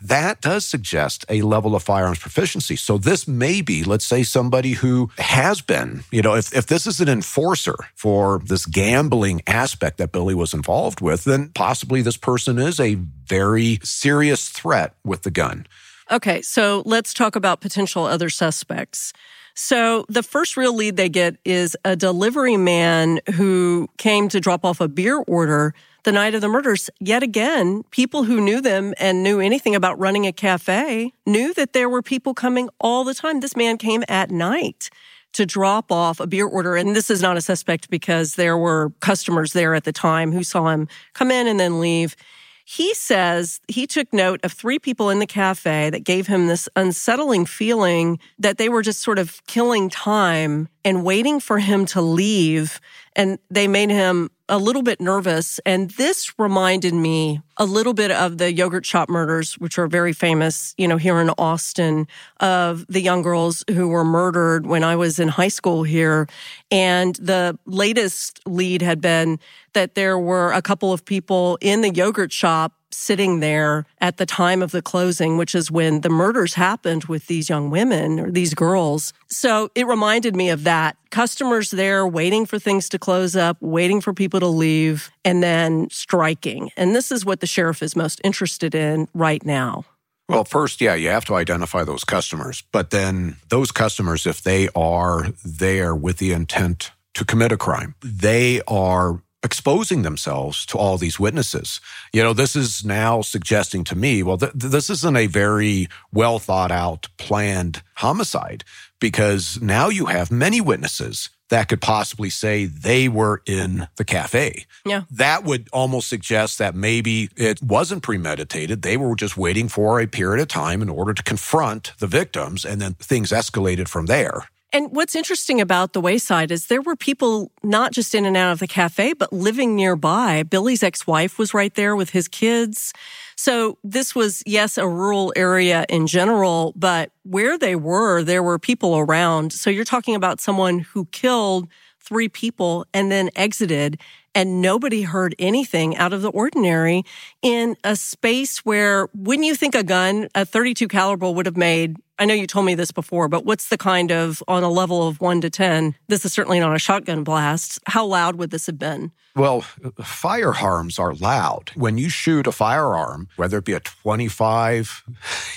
that does suggest a level of firearms proficiency. So this may be, let's say, somebody who has been, you know, if, if this is an enforcer for this gambling aspect that Billy was involved with, then possibly this person is a very serious threat with the gun. Okay, so let's talk about potential other suspects. So the first real lead they get is a delivery man who came to drop off a beer order the night of the murders, yet again, people who knew them and knew anything about running a cafe knew that there were people coming all the time. This man came at night to drop off a beer order. And this is not a suspect because there were customers there at the time who saw him come in and then leave. He says he took note of three people in the cafe that gave him this unsettling feeling that they were just sort of killing time and waiting for him to leave. And they made him a little bit nervous. And this reminded me a little bit of the yogurt shop murders, which are very famous, you know, here in Austin, of the young girls who were murdered when I was in high school here. And the latest lead had been that there were a couple of people in the yogurt shop sitting there at the time of the closing, which is when the murders happened with these young women or these girls. So it reminded me of that. Customers there waiting for things to close up, waiting for people to leave, and then striking. And this is what the sheriff is most interested in right now. Well, first, yeah, you have to identify those customers. But then those customers, if they are there with the intent to commit a crime, they are exposing themselves to all these witnesses. You know, this is now suggesting to me, well, th- this isn't a very well thought out, planned homicide because now you have many witnesses that could possibly say they were in the cafe. Yeah. That would almost suggest that maybe it wasn't premeditated. They were just waiting for a period of time in order to confront the victims and then things escalated from there. And what's interesting about the Wayside is there were people not just in and out of the cafe, but living nearby. Billy's ex wife was right there with his kids. So this was, yes, a rural area in general, but where they were, there were people around. So you're talking about someone who killed three people and then exited and nobody heard anything out of the ordinary in a space where wouldn't you think a gun, a 32 caliber would have made I know you told me this before, but what's the kind of, on a level of one to 10, this is certainly not a shotgun blast. How loud would this have been? Well, firearms are loud. When you shoot a firearm, whether it be a 25,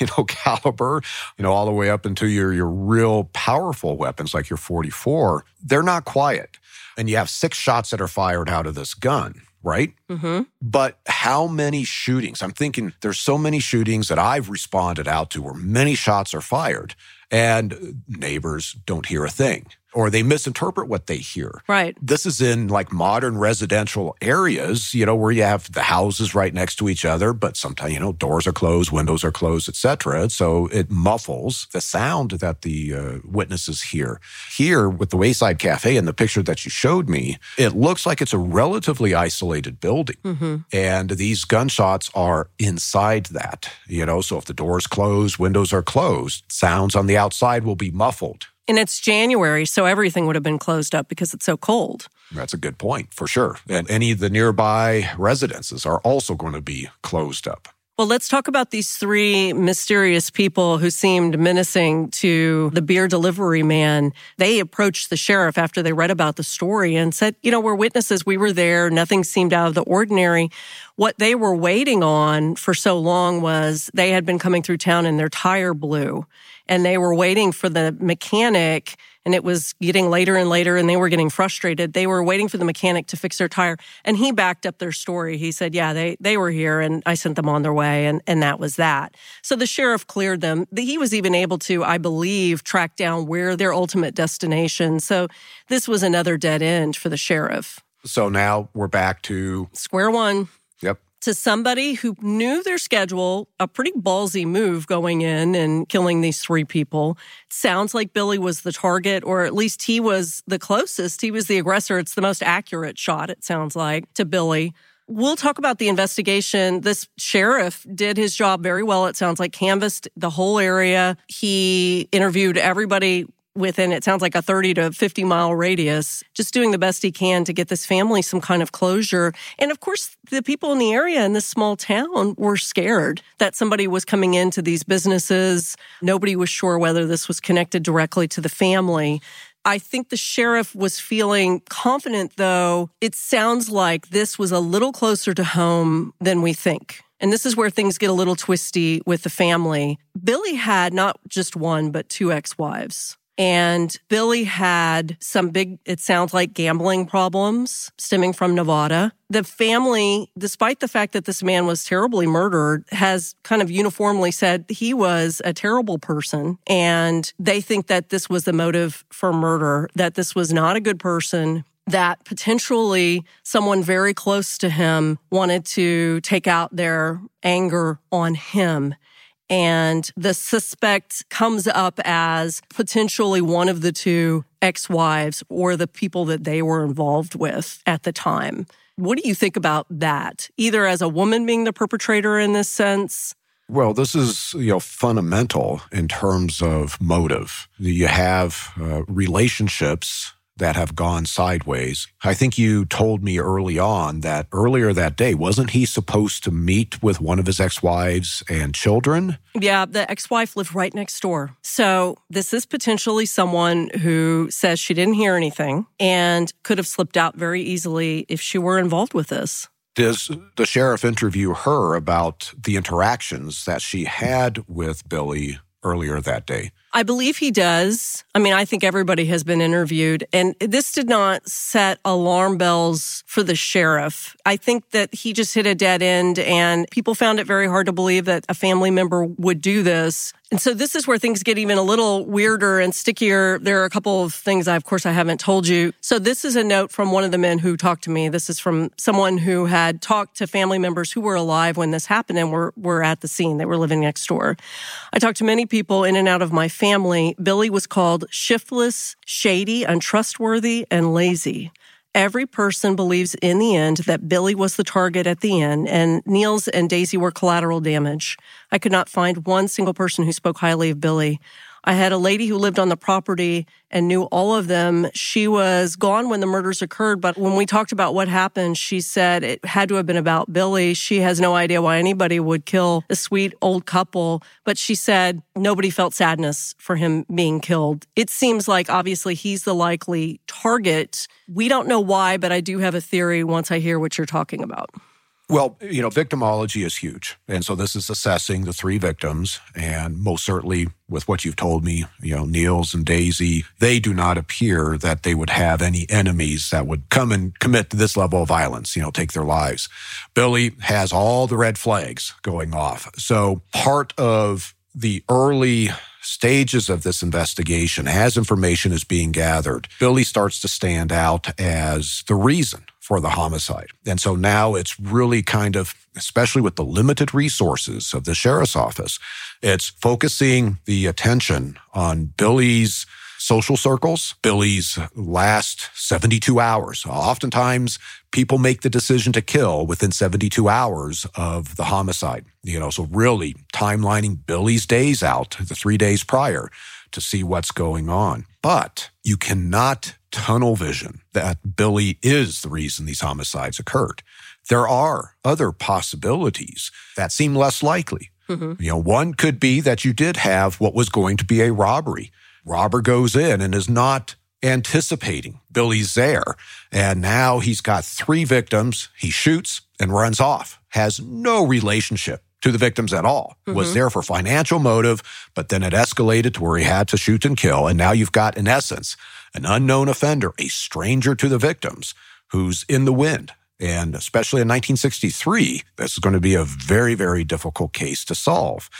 you know, (laughs) caliber, you know, all the way up into your, your real powerful weapons like your 44, they're not quiet. And you have six shots that are fired out of this gun right? Mm-hmm. But how many shootings? I'm thinking there's so many shootings that I've responded out to where many shots are fired and neighbors don't hear a thing or they misinterpret what they hear. Right. This is in like modern residential areas, you know, where you have the houses right next to each other, but sometimes, you know, doors are closed, windows are closed, etc. So it muffles the sound that the uh, witnesses hear. Here with the Wayside Cafe and the picture that you showed me, it looks like it's a relatively isolated building. Mm-hmm. And these gunshots are inside that, you know, so if the doors closed, windows are closed, sounds on the outside will be muffled. And it's January, so everything would have been closed up because it's so cold. That's a good point, for sure. And any of the nearby residences are also going to be closed up. Well, let's talk about these three mysterious people who seemed menacing to the beer delivery man. They approached the sheriff after they read about the story and said, you know, we're witnesses. We were there. Nothing seemed out of the ordinary. What they were waiting on for so long was they had been coming through town and their tire blew and they were waiting for the mechanic and it was getting later and later and they were getting frustrated. They were waiting for the mechanic to fix their tire and he backed up their story. He said, yeah, they, they were here and I sent them on their way and, and that was that. So the sheriff cleared them. He was even able to, I believe, track down where their ultimate destination. So this was another dead end for the sheriff. So now we're back to square one. To somebody who knew their schedule, a pretty ballsy move going in and killing these three people. Sounds like Billy was the target, or at least he was the closest. He was the aggressor. It's the most accurate shot, it sounds like, to Billy. We'll talk about the investigation. This sheriff did his job very well. It sounds like canvassed the whole area. He interviewed everybody within it sounds like a 30 to 50 mile radius, just doing the best he can to get this family some kind of closure. And of course, the people in the area in this small town were scared that somebody was coming into these businesses. Nobody was sure whether this was connected directly to the family. I think the sheriff was feeling confident, though. It sounds like this was a little closer to home than we think. And this is where things get a little twisty with the family. Billy had not just one, but two ex wives. And Billy had some big, it sounds like gambling problems stemming from Nevada. The family, despite the fact that this man was terribly murdered, has kind of uniformly said he was a terrible person. And they think that this was the motive for murder, that this was not a good person that potentially someone very close to him wanted to take out their anger on him and the suspect comes up as potentially one of the two ex-wives or the people that they were involved with at the time. What do you think about that? Either as a woman being the perpetrator in this sense well, this is you know fundamental in terms of motive. You have uh, relationships that have gone sideways. I think you told me early on that earlier that day, wasn't he supposed to meet with one of his ex wives and children? Yeah, the ex wife lived right next door. So this is potentially someone who says she didn't hear anything and could have slipped out very easily if she were involved with this. Does the sheriff interview her about the interactions that she had with Billy earlier that day? I believe he does. I mean, I think everybody has been interviewed, and this did not set alarm bells for the sheriff. I think that he just hit a dead end, and people found it very hard to believe that a family member would do this. And so this is where things get even a little weirder and stickier. There are a couple of things I, of course, I haven't told you. So this is a note from one of the men who talked to me. This is from someone who had talked to family members who were alive when this happened and were, were at the scene. They were living next door. I talked to many people in and out of my family. Billy was called shiftless, shady, untrustworthy, and lazy. Every person believes in the end that Billy was the target at the end and Niels and Daisy were collateral damage. I could not find one single person who spoke highly of Billy. I had a lady who lived on the property and knew all of them. She was gone when the murders occurred, but when we talked about what happened, she said it had to have been about Billy. She has no idea why anybody would kill a sweet old couple, but she said nobody felt sadness for him being killed. It seems like obviously he's the likely target. We don't know why, but I do have a theory once I hear what you're talking about. Well, you know, victimology is huge. And so this is assessing the three victims. And most certainly, with what you've told me, you know, Niels and Daisy, they do not appear that they would have any enemies that would come and commit this level of violence, you know, take their lives. Billy has all the red flags going off. So part of the early stages of this investigation, as information is being gathered, Billy starts to stand out as the reason for the homicide. And so now it's really kind of, especially with the limited resources of the sheriff's office, it's focusing the attention on Billy's social circles, Billy's last 72 hours. Oftentimes, people make the decision to kill within 72 hours of the homicide. You know, so really timelining Billy's days out, the three days prior, to see what's going on. But you cannot tunnel vision that Billy is the reason these homicides occurred. There are other possibilities that seem less likely. Mm-hmm. You know, one could be that you did have what was going to be a robbery. Robber goes in and is not anticipating Billy's there. And now he's got three victims. He shoots and runs off, has no relationship to the victims at all. Mm-hmm. Was there for financial motive, but then it escalated to where he had to shoot and kill. And now you've got, in essence, an unknown offender, a stranger to the victims who's in the wind. And especially in 1963, this is going to be a very, very difficult case to solve.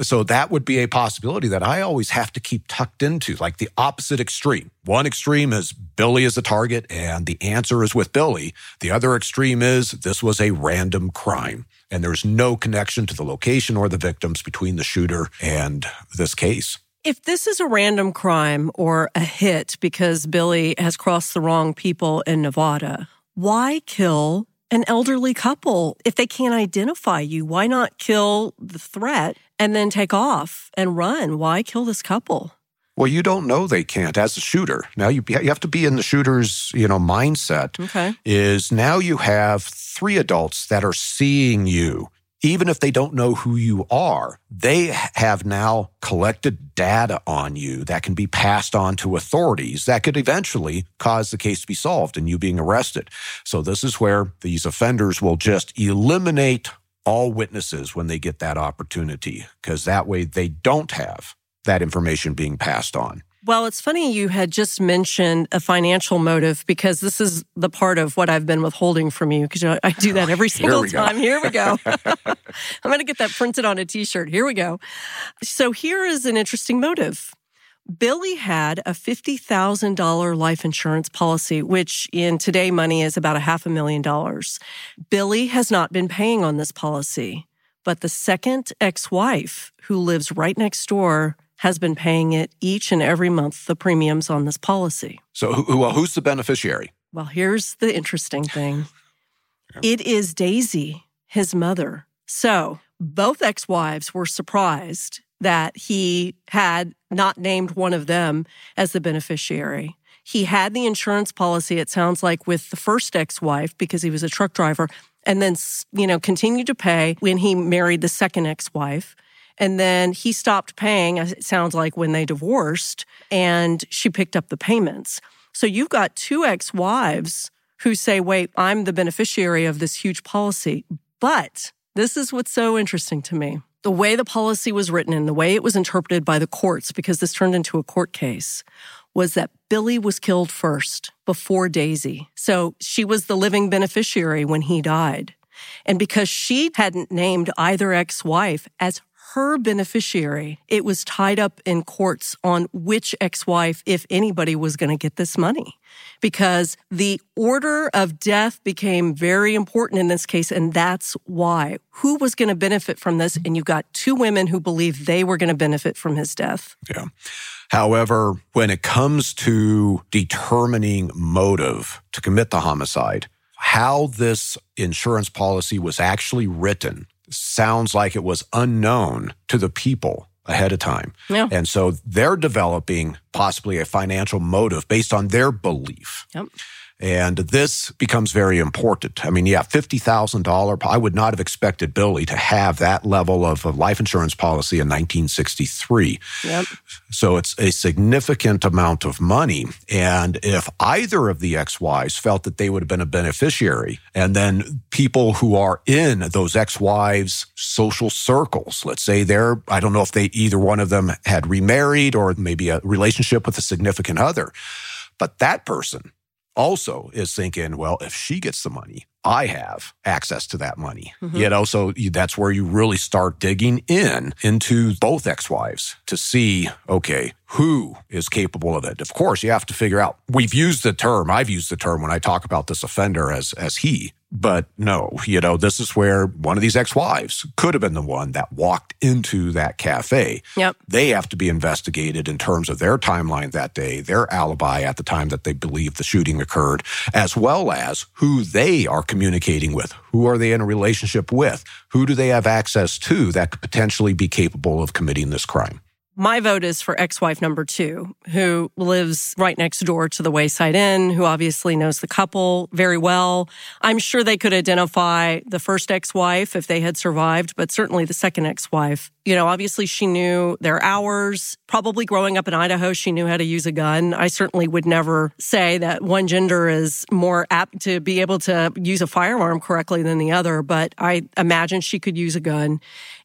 So that would be a possibility that I always have to keep tucked into, like the opposite extreme. One extreme is Billy is the target and the answer is with Billy. The other extreme is this was a random crime and there's no connection to the location or the victims between the shooter and this case. If this is a random crime or a hit because Billy has crossed the wrong people in Nevada, why kill an elderly couple if they can't identify you? Why not kill the threat and then take off and run? Why kill this couple? Well, you don't know they can't as a shooter. Now you you have to be in the shooter's, you know, mindset. Okay. Is now you have three adults that are seeing you even if they don't know who you are, they have now collected data on you that can be passed on to authorities that could eventually cause the case to be solved and you being arrested. So this is where these offenders will just eliminate all witnesses when they get that opportunity, because that way they don't have that information being passed on. Well, it's funny you had just mentioned a financial motive because this is the part of what I've been withholding from you because I do that every single Here time. Here we go. (laughs) I'm going to get that printed on a t shirt. Here we go. So here is an interesting motive. Billy had a $50,000 life insurance policy, which in today money is about a half a million dollars. Billy has not been paying on this policy, but the second ex wife who lives right next door has been paying it each and every month, the premiums on this policy. So, who, well, who's the beneficiary? Well, here's the interesting thing (laughs) it is Daisy, his mother. So, both ex wives were surprised that he had not named one of them as the beneficiary. He had the insurance policy, it sounds like, with the first ex wife because he was a truck driver, and then, you know, continued to pay when he married the second ex wife. And then he stopped paying, it sounds like, when they divorced, and she picked up the payments. So you've got two ex wives who say, wait, I'm the beneficiary of this huge policy. But this is what's so interesting to me. The way the policy was written and the way it was interpreted by the courts, because this turned into a court case, was that Billy was killed first before Daisy. So she was the living beneficiary when he died. And because she hadn't named either ex wife as her beneficiary, it was tied up in courts on which ex wife, if anybody, was going to get this money. Because the order of death became very important in this case, and that's why. Who was going to benefit from this? And you got two women who believed they were going to benefit from his death. Yeah. However, when it comes to determining motive to commit the homicide, how this insurance policy was actually written sounds like it was unknown to the people ahead of time. Yeah. And so they're developing possibly a financial motive based on their belief. Yep. And this becomes very important. I mean, yeah, $50,000. I would not have expected Billy to have that level of a life insurance policy in 1963. Yep. So it's a significant amount of money. And if either of the ex wives felt that they would have been a beneficiary, and then people who are in those ex wives' social circles, let's say they're, I don't know if they either one of them had remarried or maybe a relationship with a significant other, but that person also is thinking, well, if she gets the money, I have access to that money. Mm-hmm. You know, so that's where you really start digging in into both ex-wives to see, okay, who is capable of it. Of course, you have to figure out. We've used the term, I've used the term when I talk about this offender as as he. But no, you know, this is where one of these ex-wives could have been the one that walked into that cafe. Yep. They have to be investigated in terms of their timeline that day, their alibi at the time that they believe the shooting occurred, as well as who they are communicating with. Who are they in a relationship with? Who do they have access to that could potentially be capable of committing this crime? My vote is for ex wife number two, who lives right next door to the Wayside Inn, who obviously knows the couple very well. I'm sure they could identify the first ex wife if they had survived, but certainly the second ex wife. You know, obviously she knew their hours. Probably growing up in Idaho, she knew how to use a gun. I certainly would never say that one gender is more apt to be able to use a firearm correctly than the other, but I imagine she could use a gun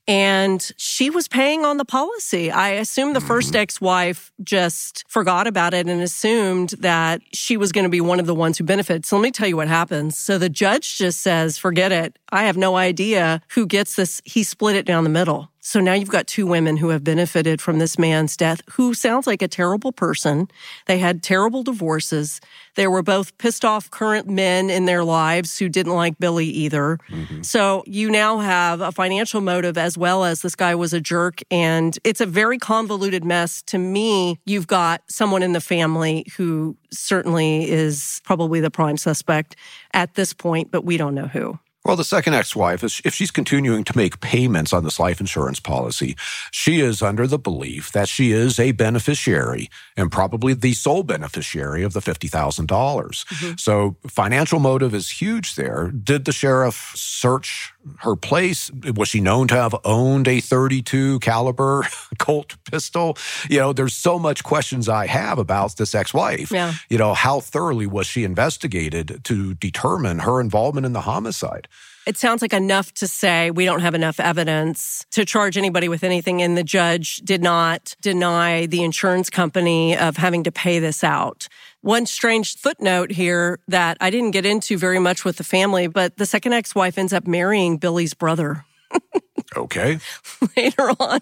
and she was paying on the policy. I assume the first mm-hmm. ex wife just forgot about it and assumed that she was going to be one of the ones who benefits. So let me tell you what happens. So the judge just says, forget it. I have no idea who gets this. He split it down the middle. So now you've got two women who have benefited from this man's death, who sounds like a terrible person. They had terrible divorces. They were both pissed off current men in their lives who didn't like Billy either. Mm-hmm. So you now have a financial motive as well as this guy was a jerk. And it's a very convoluted mess. To me, you've got someone in the family who certainly is probably the prime suspect at this point, but we don't know who. Well, the second ex-wife is if she's continuing to make payments on this life insurance policy, she is under the belief that she is a beneficiary and probably the sole beneficiary of the 50,000. dollars mm-hmm. So financial motive is huge there. Did the sheriff search her place? Was she known to have owned a 32 caliber (laughs) Colt pistol? You know, there's so much questions I have about this ex-wife. Yeah. You know, how thoroughly was she investigated to determine her involvement in the homicide? It sounds like enough to say we don't have enough evidence to charge anybody with anything. And the judge did not deny the insurance company of having to pay this out. One strange footnote here that I didn't get into very much with the family, but the second ex wife ends up marrying Billy's brother. (laughs) okay. Later on.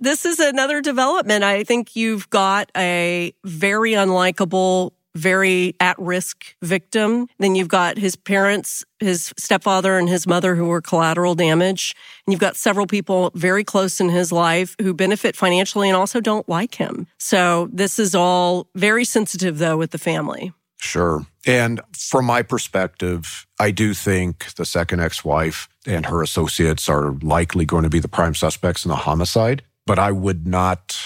This is another development. I think you've got a very unlikable very at risk victim. Then you've got his parents, his stepfather and his mother who were collateral damage. And you've got several people very close in his life who benefit financially and also don't like him. So this is all very sensitive though with the family. Sure. And from my perspective, I do think the second ex wife and her associates are likely going to be the prime suspects in the homicide, but I would not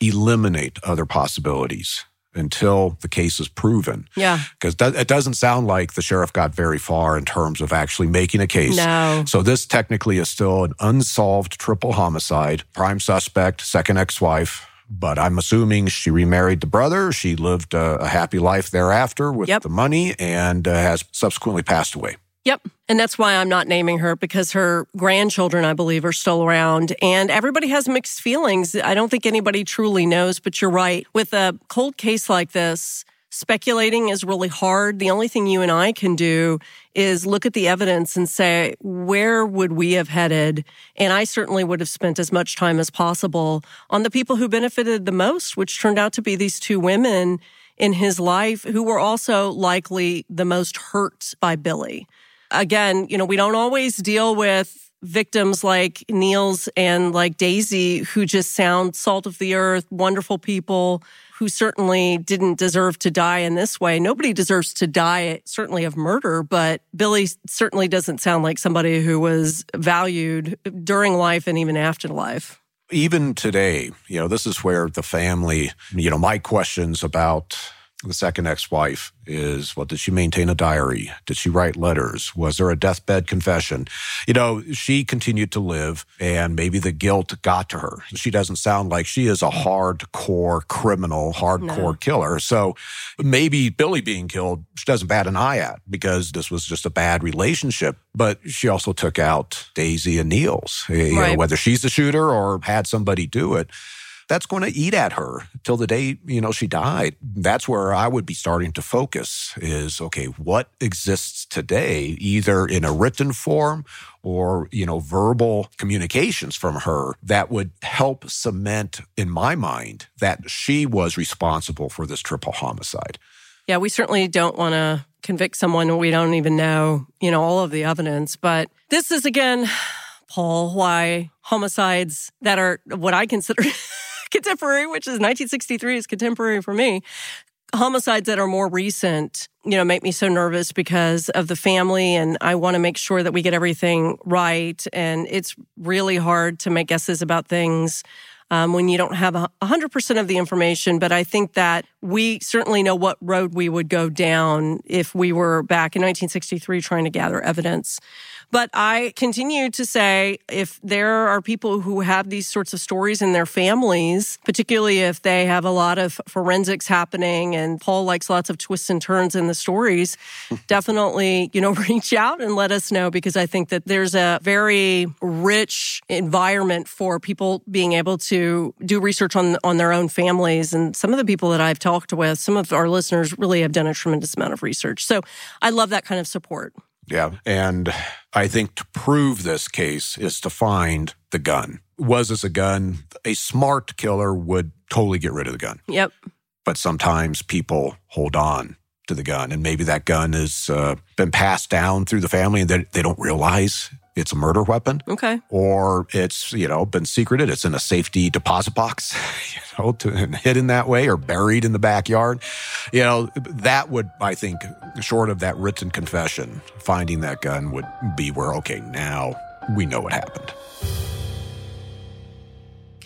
eliminate other possibilities until the case is proven. Yeah. Because it doesn't sound like the sheriff got very far in terms of actually making a case. No. So this technically is still an unsolved triple homicide. Prime suspect, second ex wife. But I'm assuming she remarried the brother. She lived a, a happy life thereafter with Yep. the money and uh, has subsequently passed away. Yep. And that's why I'm not naming her because her grandchildren, I believe, are still around and everybody has mixed feelings. I don't think anybody truly knows, but you're right. With a cold case like this, speculating is really hard. The only thing you and I can do is look at the evidence and say, where would we have headed? And I certainly would have spent as much time as possible on the people who benefited the most, which turned out to be these two women in his life who were also likely the most hurt by Billy again, you know, we don't always deal with victims like Niels and like Daisy, who just sound salt of the earth, wonderful people who certainly didn't deserve to die in this way. Nobody deserves to die, certainly of murder, but Billy certainly doesn't sound like somebody who was valued during life and even after life. Even today, you know, this is where the family, you know, my questions about the second ex-wife is well did she maintain a diary? Did she write letters? Was there a deathbed confession? You know she continued to live and maybe the guilt got to her. She doesn't sound like she is a hardcore criminal hardcore No. killer. So maybe billy being killed she doesn't bat an eye at because this was just a bad relationship. But she also took out daisy and niels you know, whether she's the shooter or had somebody do it that's going to eat at her till the day you know she died that's where i would be starting to focus is okay what exists today either in a written form or you know verbal communications from her that would help cement in my mind that she was responsible for this triple homicide Yeah, we certainly don't want to convict someone we don't even know, you know, all of the evidence. But this is again, Paul, why homicides that are what I consider (laughs) contemporary, which is 1963 is contemporary for me. Homicides that are more recent, you know, make me so nervous because of the family and I want to make sure that we get everything right. And it's really hard to make guesses about things um, when you don't have a 100% of the information. But I think that we certainly know what road we would go down if we were back in 1963 trying to gather evidence. But I continue to say if there are people who have these sorts of stories in their families, particularly if they have a lot of forensics happening and Paul likes lots of twists and turns in the stories, (laughs) definitely, you know, (laughs) reach out and let us know because I think that there's a very rich environment for people being able to do research on on their own families and some of the people that I've talked with, some of our listeners really have done a tremendous amount of research. So I love that kind of support. Yeah. And I think to prove this case is to find the gun. Was this a gun? A smart killer would totally get rid of the gun. Yep. But sometimes people hold on to the gun, and maybe that gun has uh, been passed down through the family and they, they don't realize it's a murder weapon. Okay. Or it's, you know, been secreted. It's in a safety deposit box, (laughs) you know, to, and hidden that way or buried in the backyard. You know, that would, I think, short of that written confession, finding that gun would be where, okay, now we know what happened.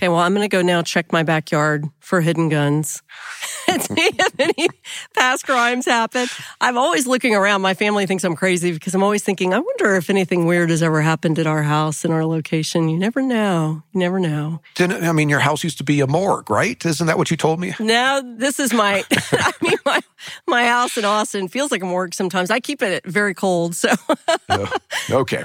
Okay, well, I'm going to go now check my backyard for hidden guns (laughs) and see if any past crimes happen. I'm always looking around. My family thinks I'm crazy because I'm always thinking, I wonder if anything weird has ever happened at our house in our location. You never know. You never know. Didn't, I mean, your house used to be a morgue, right? Isn't that what you told me? Now, this is my, (laughs) I mean, my, my house in Austin feels like a morgue sometimes. I keep it very cold. So. (laughs) Okay.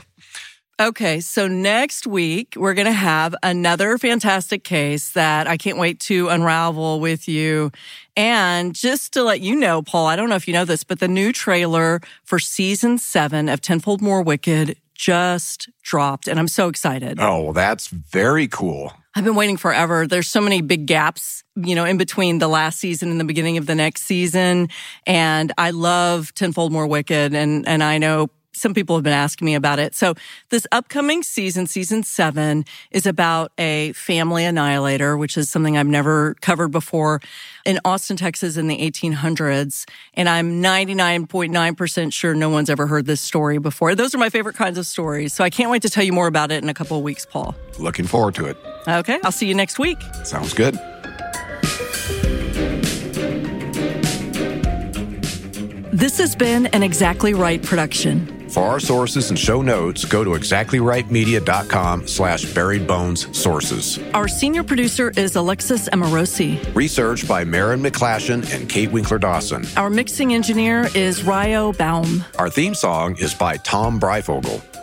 Okay, so next week we're going to have another fantastic case that I can't wait to unravel with you. And just to let you know, Paul, I don't know if you know this, but the new trailer for season seven of Tenfold More Wicked just dropped, and I'm so excited. Oh, well, that's very cool. I've been waiting forever. There's so many big gaps, you know, in between the last season and the beginning of the next season. And I love Tenfold More Wicked. And, and I know some people have been asking me about it. So this upcoming season, season seven, is about a family annihilator, which is something I've never covered before in Austin, Texas in the 1800s. And I'm 99.9% sure no one's ever heard this story before. Those are my favorite kinds of stories. So I can't wait to tell you more about it in a couple of weeks, Paul. Looking forward to it. Okay. I'll see you next week. Sounds good. This has been an Exactly Right production. For our sources and show notes, go to exactlyrightmedia.com slash buried bones sources. Our senior producer is Alexis Amorosi. Research by Marin McClashin and Kate Winkler Dawson. Our mixing engineer is Ryo Baum. Our theme song is by Tom Breyfogle.